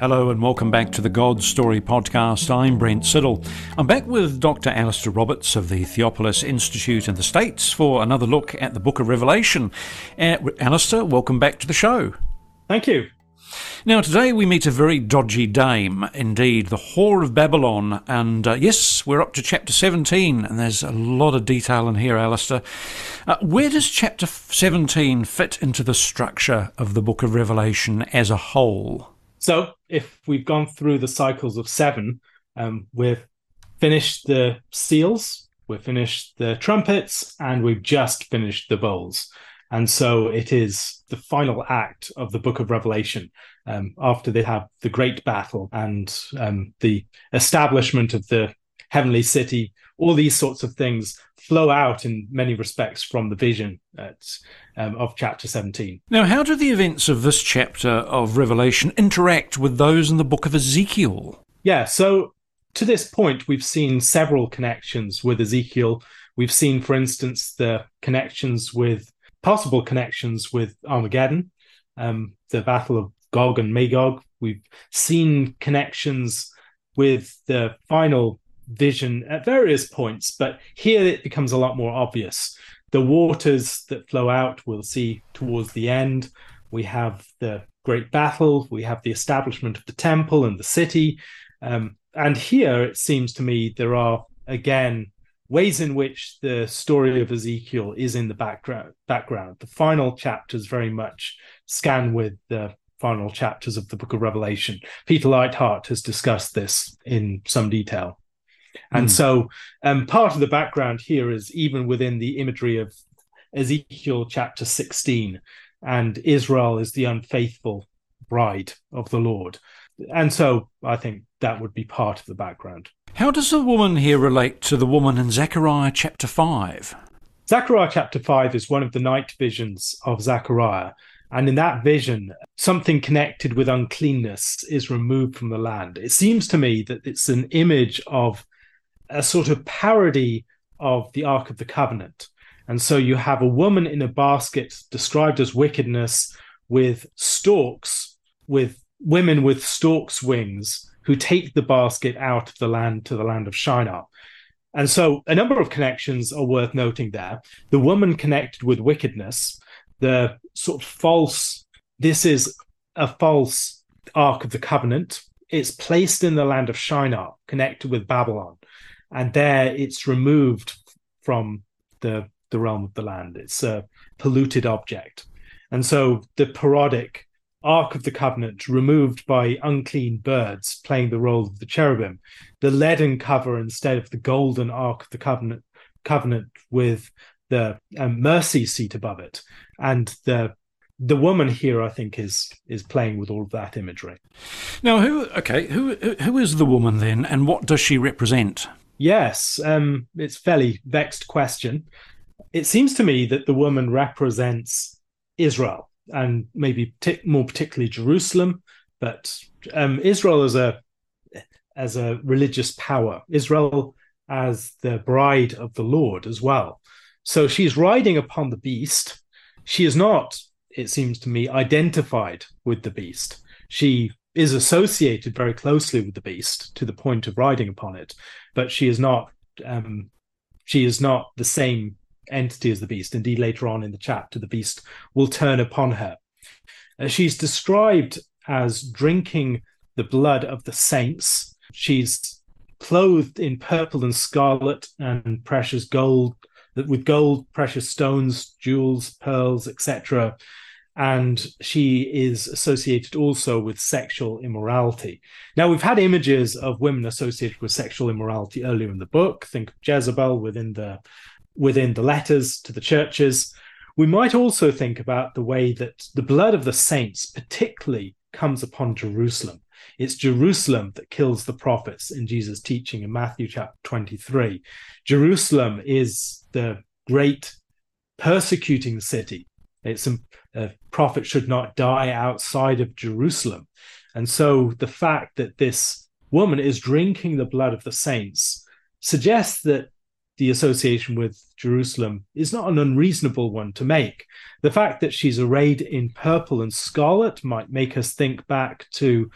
Hello and welcome back to the God Story podcast. I'm Brent Siddle. I'm back with Dr. Alastair Roberts of the Theopolis Institute in the States for another look at the book of Revelation. Uh, Alastair, welcome back to the show. Thank you. Now, today we meet a very dodgy dame, indeed, the Whore of Babylon. And uh, yes, we're up to chapter 17, and there's a lot of detail in here, Alastair. Uh, where does chapter 17 fit into the structure of the book of Revelation as a whole? So, if we've gone through the cycles of seven, um, we've finished the seals, we've finished the trumpets, and we've just finished the bowls. And so it is the final act of the book of Revelation um, after they have the great battle and um, the establishment of the heavenly city. All these sorts of things flow out in many respects from the vision at, um, of chapter 17. Now, how do the events of this chapter of Revelation interact with those in the book of Ezekiel? Yeah, so to this point, we've seen several connections with Ezekiel. We've seen, for instance, the connections with possible connections with Armageddon, um, the Battle of Gog and Magog. We've seen connections with the final vision at various points, but here it becomes a lot more obvious. The waters that flow out, we'll see towards the end. We have the great battle, we have the establishment of the temple and the city. Um, and here it seems to me there are again ways in which the story of Ezekiel is in the background. Background. The final chapters very much scan with the final chapters of the Book of Revelation. Peter Leithart has discussed this in some detail. And mm. so, um, part of the background here is even within the imagery of Ezekiel chapter 16, and Israel is the unfaithful bride of the Lord. And so, I think that would be part of the background. How does the woman here relate to the woman in Zechariah chapter 5? Zechariah chapter 5 is one of the night visions of Zechariah. And in that vision, something connected with uncleanness is removed from the land. It seems to me that it's an image of a sort of parody of the Ark of the Covenant. And so you have a woman in a basket described as wickedness with storks, with women with storks' wings who take the basket out of the land to the land of Shinar. And so a number of connections are worth noting there. The woman connected with wickedness, the sort of false, this is a false Ark of the Covenant. It's placed in the land of Shinar, connected with Babylon. And there it's removed from the, the realm of the land. It's a polluted object. And so the parodic Ark of the Covenant removed by unclean birds playing the role of the cherubim, the leaden cover instead of the golden Ark of the Covenant, covenant with the um, mercy seat above it, and the the woman here, I think, is is playing with all of that imagery. Now, who? Okay, who who is the woman then, and what does she represent? Yes, um, it's fairly vexed question. It seems to me that the woman represents Israel and maybe t- more particularly Jerusalem, but um, Israel as a as a religious power, Israel as the bride of the Lord as well. So she's riding upon the beast. She is not, it seems to me, identified with the beast. She is associated very closely with the beast to the point of riding upon it, but she is not. Um, she is not the same entity as the beast. Indeed, later on in the chapter, the beast will turn upon her. Uh, she's described as drinking the blood of the saints. She's clothed in purple and scarlet and precious gold, with gold, precious stones, jewels, pearls, etc. And she is associated also with sexual immorality. Now, we've had images of women associated with sexual immorality earlier in the book. Think of Jezebel within the within the letters to the churches. We might also think about the way that the blood of the saints, particularly, comes upon Jerusalem. It's Jerusalem that kills the prophets in Jesus' teaching in Matthew chapter 23. Jerusalem is the great persecuting city. It's a, prophet should not die outside of Jerusalem. And so the fact that this woman is drinking the blood of the saints suggests that the association with Jerusalem is not an unreasonable one to make. The fact that she's arrayed in purple and scarlet might make us think back to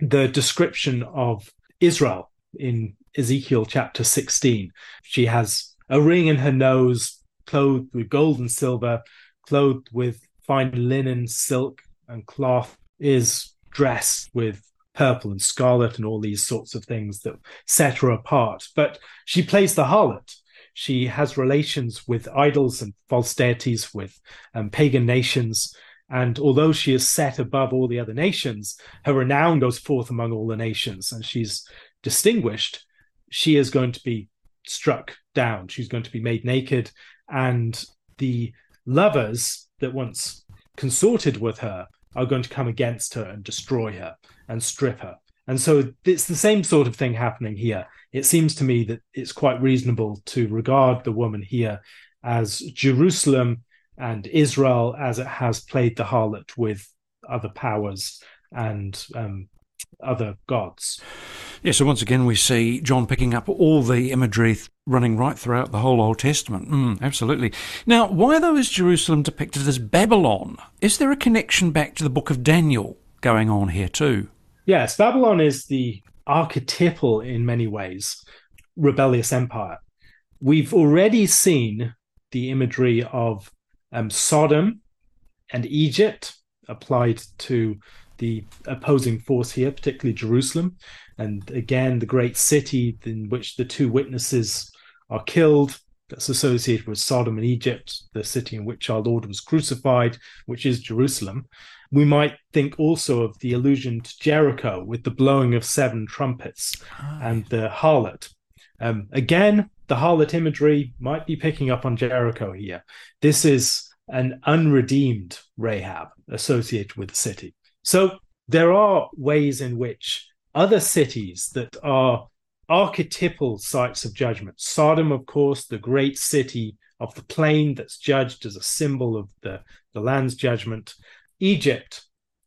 the description of Israel in Ezekiel chapter 16. She has a ring in her nose, clothed with gold and silver, clothed with fine linen, silk, and cloth, is dressed with purple and scarlet and all these sorts of things that set her apart. But she plays the harlot. She has relations with idols and false deities, with um, pagan nations. And although she is set above all the other nations, her renown goes forth among all the nations and she's distinguished. She is going to be struck down. She's going to be made naked. And the lovers that once consorted with her are going to come against her and destroy her and strip her. And so it's the same sort of thing happening here. It seems to me that it's quite reasonable to regard the woman here as Jerusalem and Israel as it has played the harlot with other powers and um, other gods. Yeah, so once again, we see John picking up all the imagery running right throughout the whole Old Testament. Mm, absolutely. Now, why, though, is Jerusalem depicted as Babylon? Is there a connection back to the book of Daniel going on here, too? Yes, Babylon is the archetypal, in many ways, rebellious empire. We've already seen the imagery of um, Sodom and Egypt applied to the opposing force here, particularly Jerusalem. And again, the great city in which the two witnesses are killed, that's associated with Sodom and Egypt, the city in which our Lord was crucified, which is Jerusalem. We might think also of the allusion to Jericho with the blowing of seven trumpets ah. and the harlot. Um, again, the harlot imagery might be picking up on Jericho here. This is an unredeemed Rahab associated with the city. So there are ways in which other cities that are archetypal sites of judgment, Sodom, of course, the great city of the plain that's judged as a symbol of the, the land's judgment, Egypt,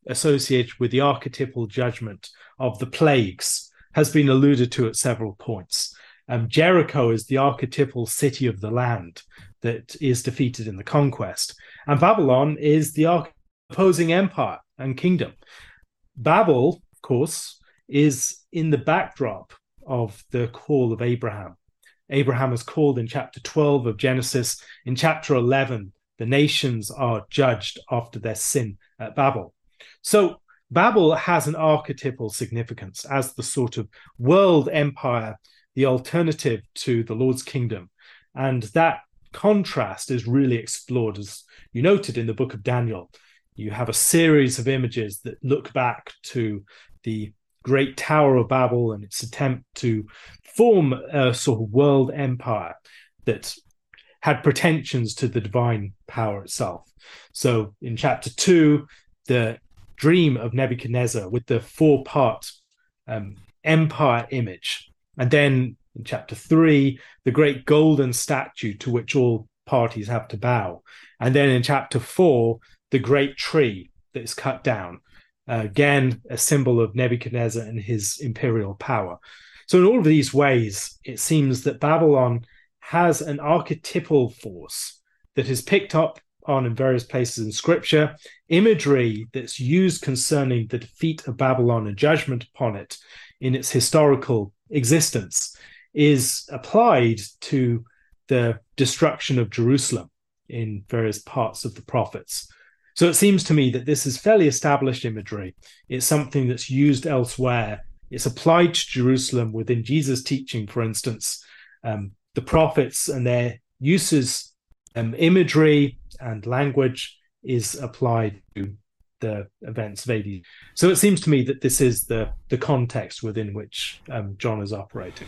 associated with the archetypal judgment of the plagues, has been alluded to at several points. Um, Jericho is the archetypal city of the land that is defeated in the conquest, and Babylon is the opposing empire and kingdom. Babel, of course, is in the backdrop of the call of Abraham. Abraham is called in chapter 12 of Genesis. In chapter 11, the nations are judged after their sin at Babel. So Babel has an archetypal significance as the sort of world empire, the alternative to the Lord's kingdom. And that contrast is really explored, as you noted in the book of Daniel you have a series of images that look back to the great Tower of Babel and its attempt to form a sort of world empire that had pretensions to the divine power itself. So in chapter two, the dream of Nebuchadnezzar with the four part um, empire image. And then in chapter three, the great golden statue to which all parties have to bow. And then in chapter four, the great tree that is cut down. Uh, again, a symbol of Nebuchadnezzar and his imperial power. So, in all of these ways, it seems that Babylon has an archetypal force that is picked up on in various places in scripture, imagery that's used concerning the defeat of Babylon and judgment upon it in its historical existence is applied to the destruction of Jerusalem in various parts of the prophets. So it seems to me that this is fairly established imagery. It's something that's used elsewhere. It's applied to Jerusalem within Jesus' teaching, for instance. Um, the prophets and their uses, um, imagery and language is applied to the events of AD. So it seems to me that this is the the context within which um, John is operating.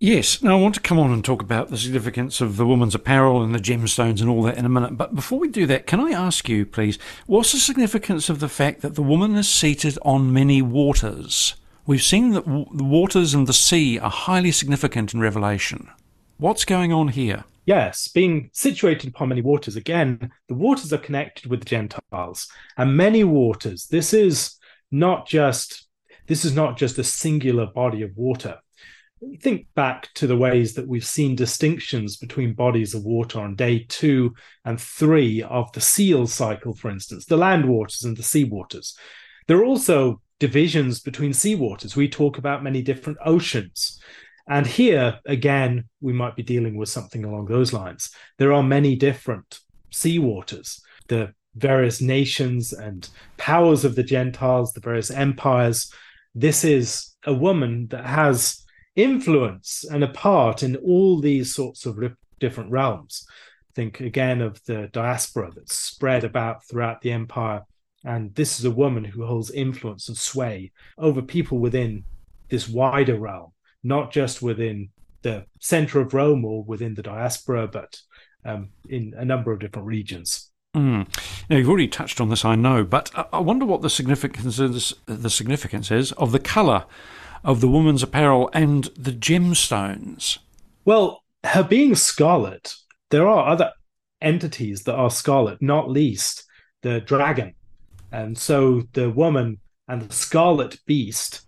Yes. Now, I want to come on and talk about the significance of the woman's apparel and the gemstones and all that in a minute. But before we do that, can I ask you, please, what's the significance of the fact that the woman is seated on many waters? We've seen that the waters and the sea are highly significant in Revelation. What's going on here? Yes, being situated upon many waters, again, the waters are connected with the Gentiles. And many waters, this is not just this is not just a singular body of water think back to the ways that we've seen distinctions between bodies of water on day two and three of the seal cycle, for instance, the land waters and the sea waters. There are also divisions between sea waters. We talk about many different oceans. And here, again, we might be dealing with something along those lines. There are many different sea waters. The various nations and powers of the Gentiles, the various empires. This is a woman that has influence and a part in all these sorts of different realms. Think again of the diaspora that's spread about throughout the empire. And this is a woman who holds influence and sway over people within this wider realm, not just within the center of Rome or within the diaspora, but um, in a number of different regions. Mm. Now you've already touched on this, I know, but I wonder what the significance is. The significance is of the colour of the woman's apparel and the gemstones. Well, her being scarlet, there are other entities that are scarlet, not least the dragon, and so the woman and the scarlet beast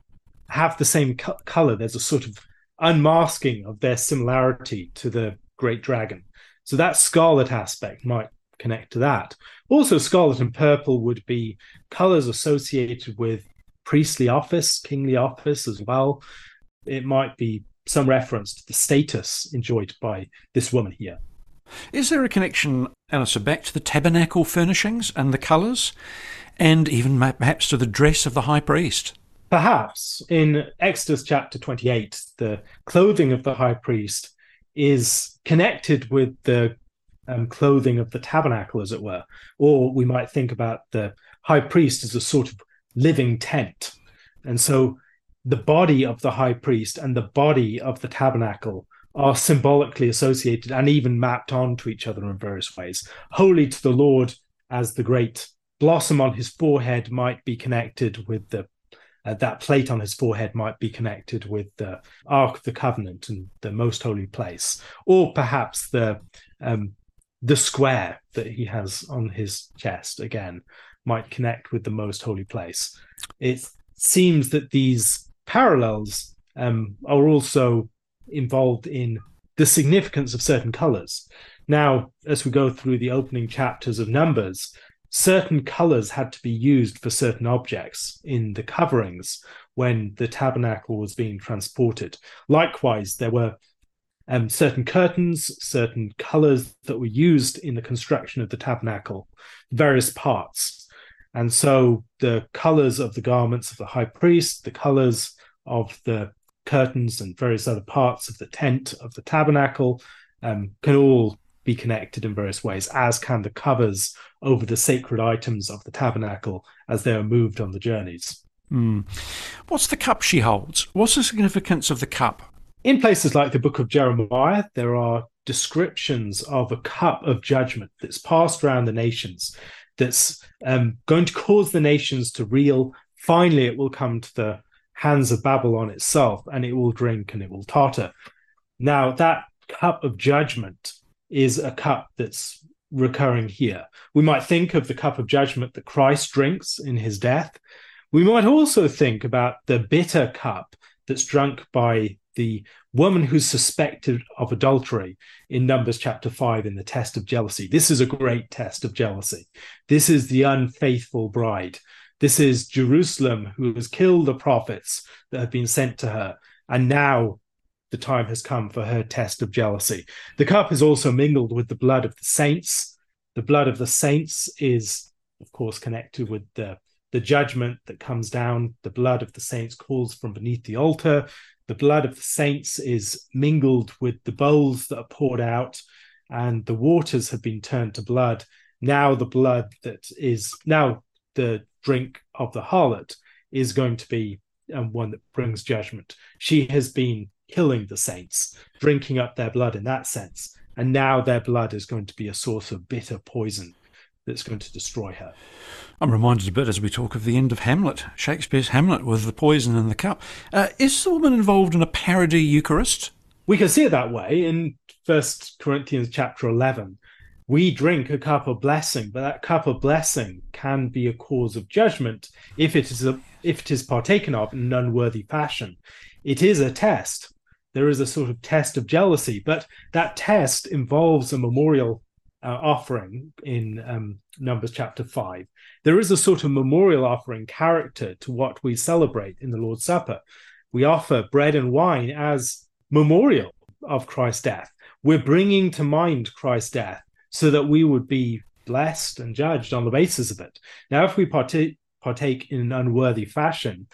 have the same co- color. There's a sort of unmasking of their similarity to the great dragon. So that scarlet aspect might connect to that. Also, scarlet and purple would be colors associated with priestly office, kingly office as well. It might be some reference to the status enjoyed by this woman here. Is there a connection, Alastair, back to the tabernacle furnishings and the colours, and even perhaps to the dress of the high priest? Perhaps. In Exodus chapter 28, the clothing of the high priest is connected with the um, clothing of the tabernacle, as it were. Or we might think about the high priest as a sort of living tent. And so the body of the high priest and the body of the tabernacle are symbolically associated and even mapped onto each other in various ways. Holy to the Lord, as the great blossom on his forehead might be connected with the uh, that plate on his forehead might be connected with the Ark of the Covenant and the most holy place, or perhaps the um, the square that he has on his chest again might connect with the most holy place. It seems that these parallels um, are also involved in the significance of certain colors. Now, as we go through the opening chapters of Numbers, certain colors had to be used for certain objects in the coverings when the tabernacle was being transported. Likewise, there were um, certain curtains, certain colors that were used in the construction of the tabernacle, various parts. And so the colors of the garments of the high priest, the colors of the curtains and various other parts of the tent of the tabernacle um, can all be connected in various ways, as can the covers over the sacred items of the tabernacle as they are moved on the journeys. Mm. What's the cup she holds? What's the significance of the cup? In places like the book of Jeremiah, there are descriptions of a cup of judgment that's passed around the nations that's um, going to cause the nations to reel. Finally, it will come to the hands of Babylon itself, and it will drink and it will totter. Now, that cup of judgment is a cup that's recurring here. We might think of the cup of judgment that Christ drinks in his death. We might also think about the bitter cup that's drunk by the woman who's suspected of adultery in Numbers chapter 5 in the test of jealousy. This is a great test of jealousy. This is the unfaithful bride. This is Jerusalem who has killed the prophets that have been sent to her. And now the time has come for her test of jealousy. The cup is also mingled with the blood of the saints. The blood of the saints is, of course, connected with the, the judgment that comes down. The blood of the saints calls from beneath the altar the blood of the saints is mingled with the bowls that are poured out, and the waters have been turned to blood. Now, the blood that is now the drink of the harlot is going to be um, one that brings judgment. She has been killing the saints, drinking up their blood in that sense. And now their blood is going to be a source of bitter poison that's going to destroy her. I'm reminded a bit as we talk of the end of Hamlet, Shakespeare's Hamlet with the poison in the cup. Uh, is the woman involved in a parody Eucharist? We can see it that way in First Corinthians chapter 11. We drink a cup of blessing, but that cup of blessing can be a cause of judgment if it is a, if it is partaken of in an unworthy fashion. It is a test. There is a sort of test of jealousy, but that test involves a memorial uh, offering in um, Numbers chapter 5, there is a sort of memorial offering character to what we celebrate in the Lord's Supper. We offer bread and wine as memorial of Christ's death. We're bringing to mind Christ's death so that we would be blessed and judged on the basis of it. Now, if we partake, partake in an unworthy fashion,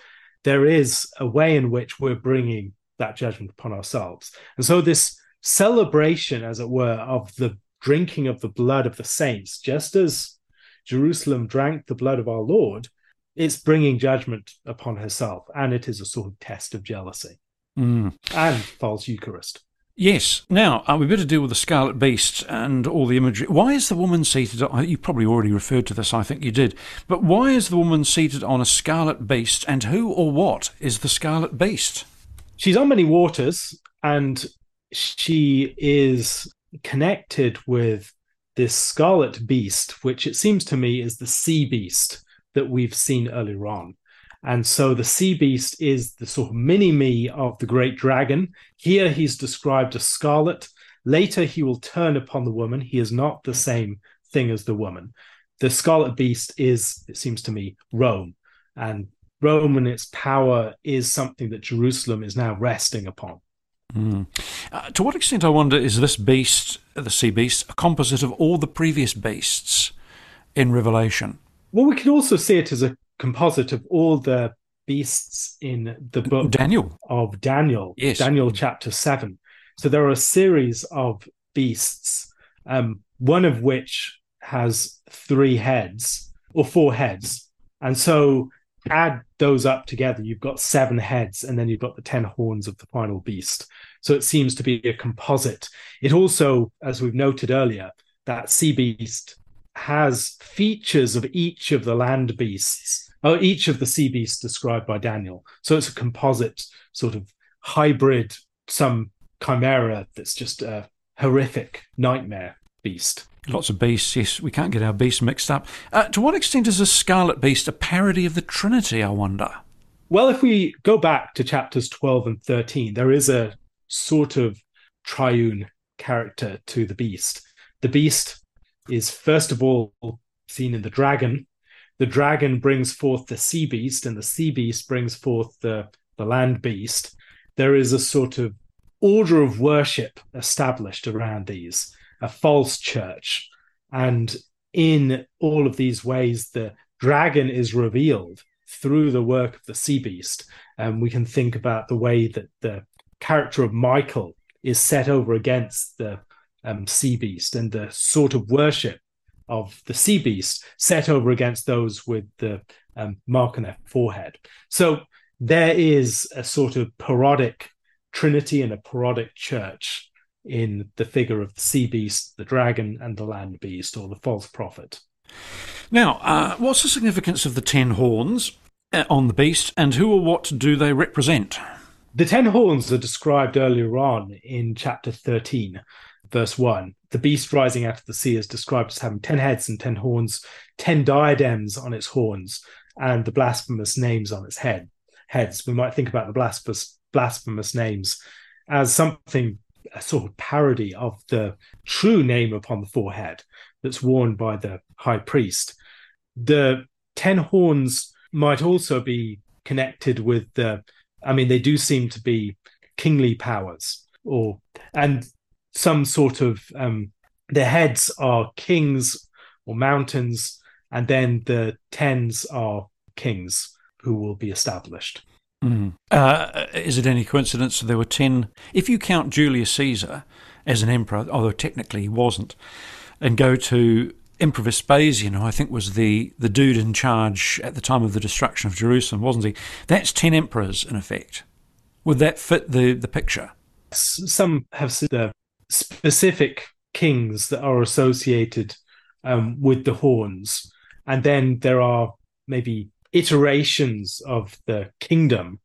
there is a way in which we're bringing that judgment upon ourselves. And so, this celebration, as it were, of the drinking of the blood of the saints, just as Jerusalem drank the blood of our Lord, it's bringing judgment upon herself. And it is a sort of test of jealousy mm. and false Eucharist. Yes. Now, uh, we better deal with the scarlet beast and all the imagery. Why is the woman seated? On, you probably already referred to this, I think you did. But why is the woman seated on a scarlet beast, and who or what is the scarlet beast? She's on many waters, and she is connected with this scarlet beast, which it seems to me is the sea beast that we've seen earlier on. And so the sea beast is the sort of mini me of the great dragon. Here he's described as scarlet. Later he will turn upon the woman. He is not the same thing as the woman. The scarlet beast is, it seems to me, Rome. And Rome and its power is something that Jerusalem is now resting upon. Mm. Uh, to what extent, I wonder, is this beast, the sea beast, a composite of all the previous beasts in Revelation? Well, we can also see it as a composite of all the beasts in the book Daniel of Daniel, yes. Daniel chapter seven. So there are a series of beasts, um, one of which has three heads or four heads, and so add those up together, you've got seven heads, and then you've got the ten horns of the final beast. So it seems to be a composite. It also, as we've noted earlier, that sea beast has features of each of the land beasts or each of the sea beasts described by Daniel. So it's a composite sort of hybrid, some chimera that's just a horrific nightmare beast. Lots of beasts, yes. We can't get our beasts mixed up. Uh, to what extent is a scarlet beast a parody of the Trinity, I wonder? Well, if we go back to chapters 12 and 13, there is a sort of triune character to the beast. The beast is, first of all, seen in the dragon, the dragon brings forth the sea beast and the sea beast brings forth the, the land beast, there is a sort of order of worship established around these, a false church. And in all of these ways, the dragon is revealed through the work of the sea beast. And we can think about the way that the character of Michael is set over against the um, sea beast and the sort of worship of the sea beast set over against those with the um, mark on their forehead. So there is a sort of parodic trinity and a parodic church in the figure of the sea beast, the dragon, and the land beast, or the false prophet. Now, uh, what's the significance of the ten horns uh, on the beast, and who or what do they represent? The ten horns are described earlier on in chapter 13 verse 1. The beast rising out of the sea is described as having 10 heads and 10 horns, 10 diadems on its horns, and the blasphemous names on its head. Heads. We might think about the blasphemous, blasphemous names as something, a sort of parody of the true name upon the forehead that's worn by the high priest. The 10 horns might also be connected with the, I mean, they do seem to be kingly powers or and some sort of um, their heads are kings or mountains, and then the tens are kings who will be established. Mm. Uh, is it any coincidence that there were ten? If you count Julius Caesar as an emperor, although technically he wasn't, and go to Emperor Vespasian, who I think was the, the dude in charge at the time of the destruction of Jerusalem, wasn't he? That's ten emperors in effect. Would that fit the, the picture? Some have said the specific kings that are associated um, with the horns, and then there are maybe iterations of the kingdom.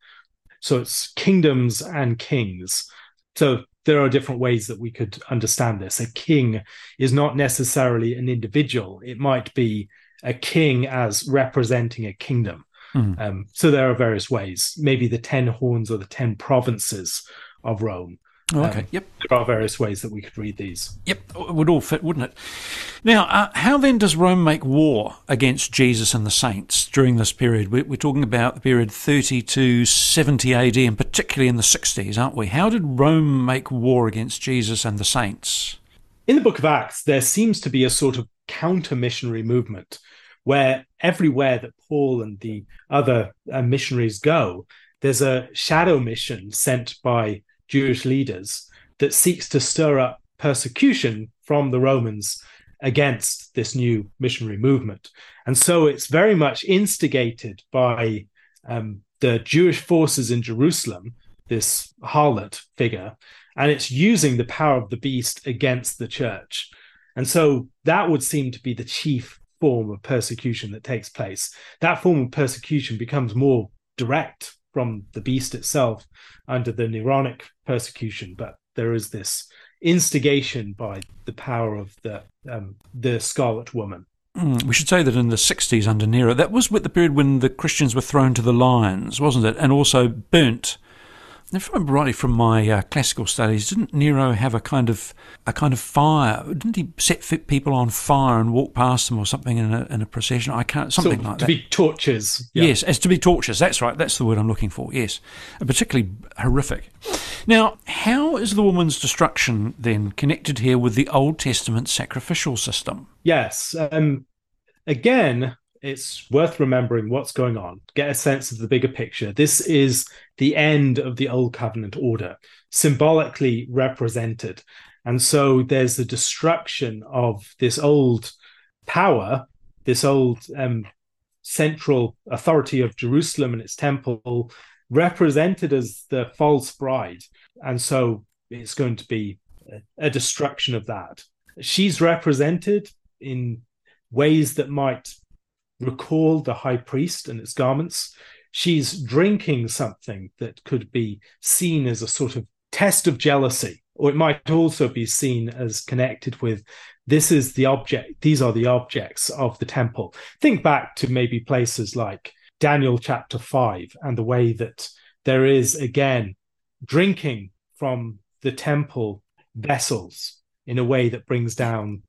So it's kingdoms and kings. So there are different ways that we could understand this. A king is not necessarily an individual, it might be a king as representing a kingdom. Mm. Um, so there are various ways, maybe the 10 horns or the 10 provinces of Rome Oh, okay. Um, yep. There are various ways that we could read these. Yep, it would all fit, wouldn't it? Now, uh, how then does Rome make war against Jesus and the saints during this period? We're, we're, talking about the period 30 to 70 AD, and particularly in the 60s, aren't we? How did Rome make war against Jesus and the saints? In the book of Acts, there seems to be a sort of counter missionary movement where everywhere that Paul and the other uh, missionaries go, there's a shadow mission sent by Jewish leaders that seeks to stir up persecution from the Romans against this new missionary movement. And so it's very much instigated by um, the Jewish forces in Jerusalem, this harlot figure, and it's using the power of the beast against the church. And so that would seem to be the chief form of persecution that takes place. That form of persecution becomes more direct from the beast itself under the Neronic persecution, but there is this instigation by the power of the um, the Scarlet Woman. Mm, we should say that in the 60s under Nero, that was with the period when the Christians were thrown to the lions, wasn't it? And also burnt if I remember rightly from my uh, classical studies, didn't Nero have a kind of a kind of fire? Didn't he set people on fire and walk past them or something in a, in a procession? I can't something so, like to that. To be torches. Yeah. Yes, as to be torches. That's right. That's the word I'm looking for. Yes, particularly horrific. Now, how is the woman's destruction then connected here with the Old Testament sacrificial system? Yes. Um, again, it's worth remembering what's going on, get a sense of the bigger picture. This is the end of the Old Covenant order, symbolically represented. And so there's the destruction of this old power, this old um, central authority of Jerusalem and its temple, represented as the false bride. And so it's going to be a, a destruction of that. She's represented in ways that might recall the high priest and its garments. She's drinking something that could be seen as a sort of test of jealousy, or it might also be seen as connected with this is the object, these are the objects of the temple. Think back to maybe places like Daniel chapter 5 and the way that there is again drinking from the temple vessels in a way that brings down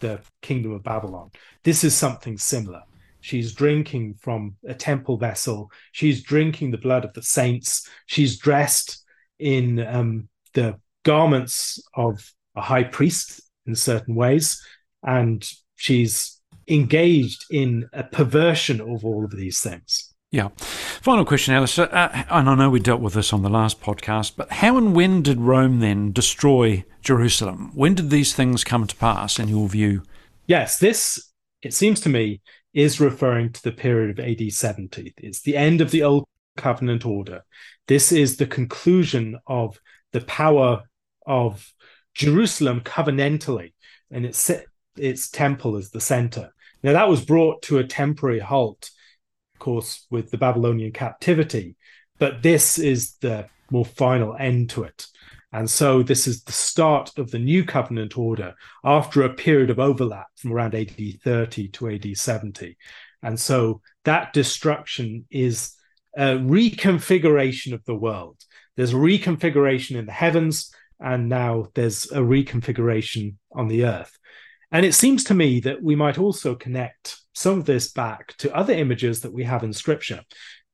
the kingdom of Babylon. This is something similar. She's drinking from a temple vessel. She's drinking the blood of the saints. She's dressed in um, the garments of a high priest in certain ways. And she's engaged in a perversion of all of these things. Yeah. Final question, Alastair. Uh, and I know we dealt with this on the last podcast, but how and when did Rome then destroy Jerusalem? When did these things come to pass, in your view? Yes, this, it seems to me, is referring to the period of AD 70. It's the end of the Old Covenant order. This is the conclusion of the power of Jerusalem covenantally, and its its temple as the center. Now that was brought to a temporary halt, of course, with the Babylonian captivity, but this is the more final end to it. And so this is the start of the new covenant order after a period of overlap from around AD 30 to AD 70. And so that destruction is a reconfiguration of the world. There's a reconfiguration in the heavens, and now there's a reconfiguration on the earth. And it seems to me that we might also connect some of this back to other images that we have in scripture.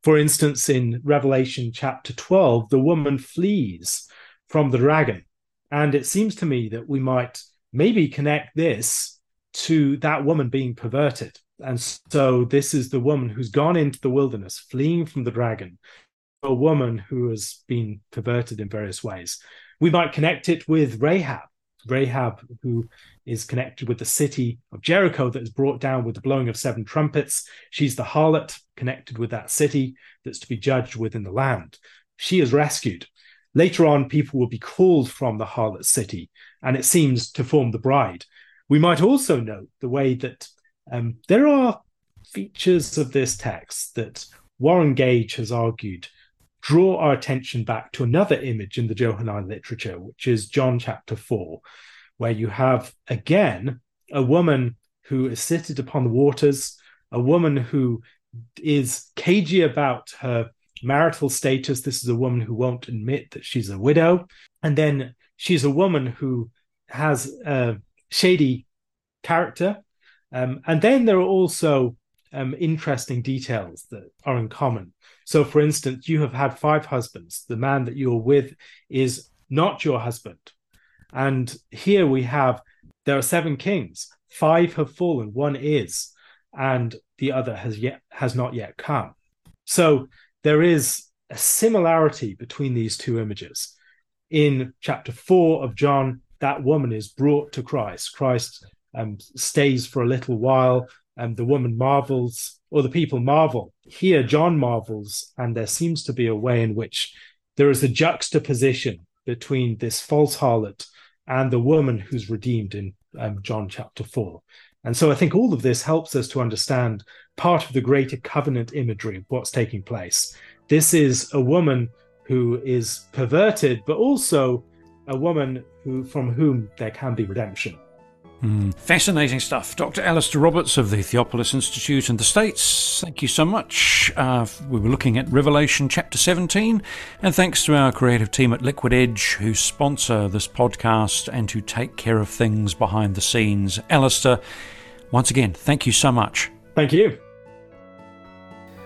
For instance, in Revelation chapter 12, the woman flees from the dragon. And it seems to me that we might maybe connect this to that woman being perverted. And so this is the woman who's gone into the wilderness, fleeing from the dragon, a woman who has been perverted in various ways. We might connect it with Rahab, Rahab, who is connected with the city of Jericho that is brought down with the blowing of seven trumpets. She's the harlot connected with that city that's to be judged within the land. She is rescued. Later on, people will be called from the harlot city, and it seems to form the bride. We might also note the way that um, there are features of this text that Warren Gage has argued draw our attention back to another image in the Johannine literature, which is John chapter 4, where you have again a woman who is seated upon the waters, a woman who is cagey about her marital status. This is a woman who won't admit that she's a widow. And then she's a woman who has a shady character. Um, and then there are also um, interesting details that are in common. So, for instance, you have had five husbands. The man that you're with is not your husband. And here we have there are seven kings. Five have fallen, one is, and the other has yet has not yet come. So there is a similarity between these two images. In chapter four of John, that woman is brought to Christ. Christ um, stays for a little while, and the woman marvels, or the people marvel. Here, John marvels, and there seems to be a way in which there is a juxtaposition between this false harlot and the woman who's redeemed in um, John chapter 4. And so I think all of this helps us to understand part of the greater covenant imagery of what's taking place. This is a woman who is perverted, but also a woman who from whom there can be redemption. Mm, fascinating stuff. Dr. Alastair Roberts of the Theopolis Institute in the States, thank you so much. Uh, we were looking at Revelation chapter 17, and thanks to our creative team at Liquid Edge who sponsor this podcast and who take care of things behind the scenes. Alastair, once again, thank you so much. Thank you.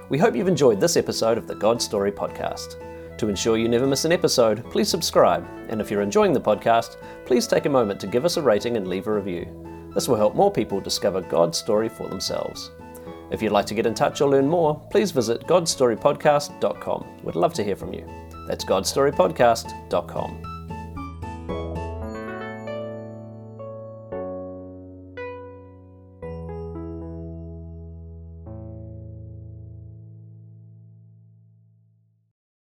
We hope you've enjoyed this episode of the God Story Podcast. To ensure you never miss an episode, please subscribe, and if you're enjoying the podcast, please take a moment to give us a rating and leave a review. This will help more people discover God's story for themselves. If you'd like to get in touch or learn more, please visit godstorypodcast.com. We'd love to hear from you. That's godstorypodcast.com.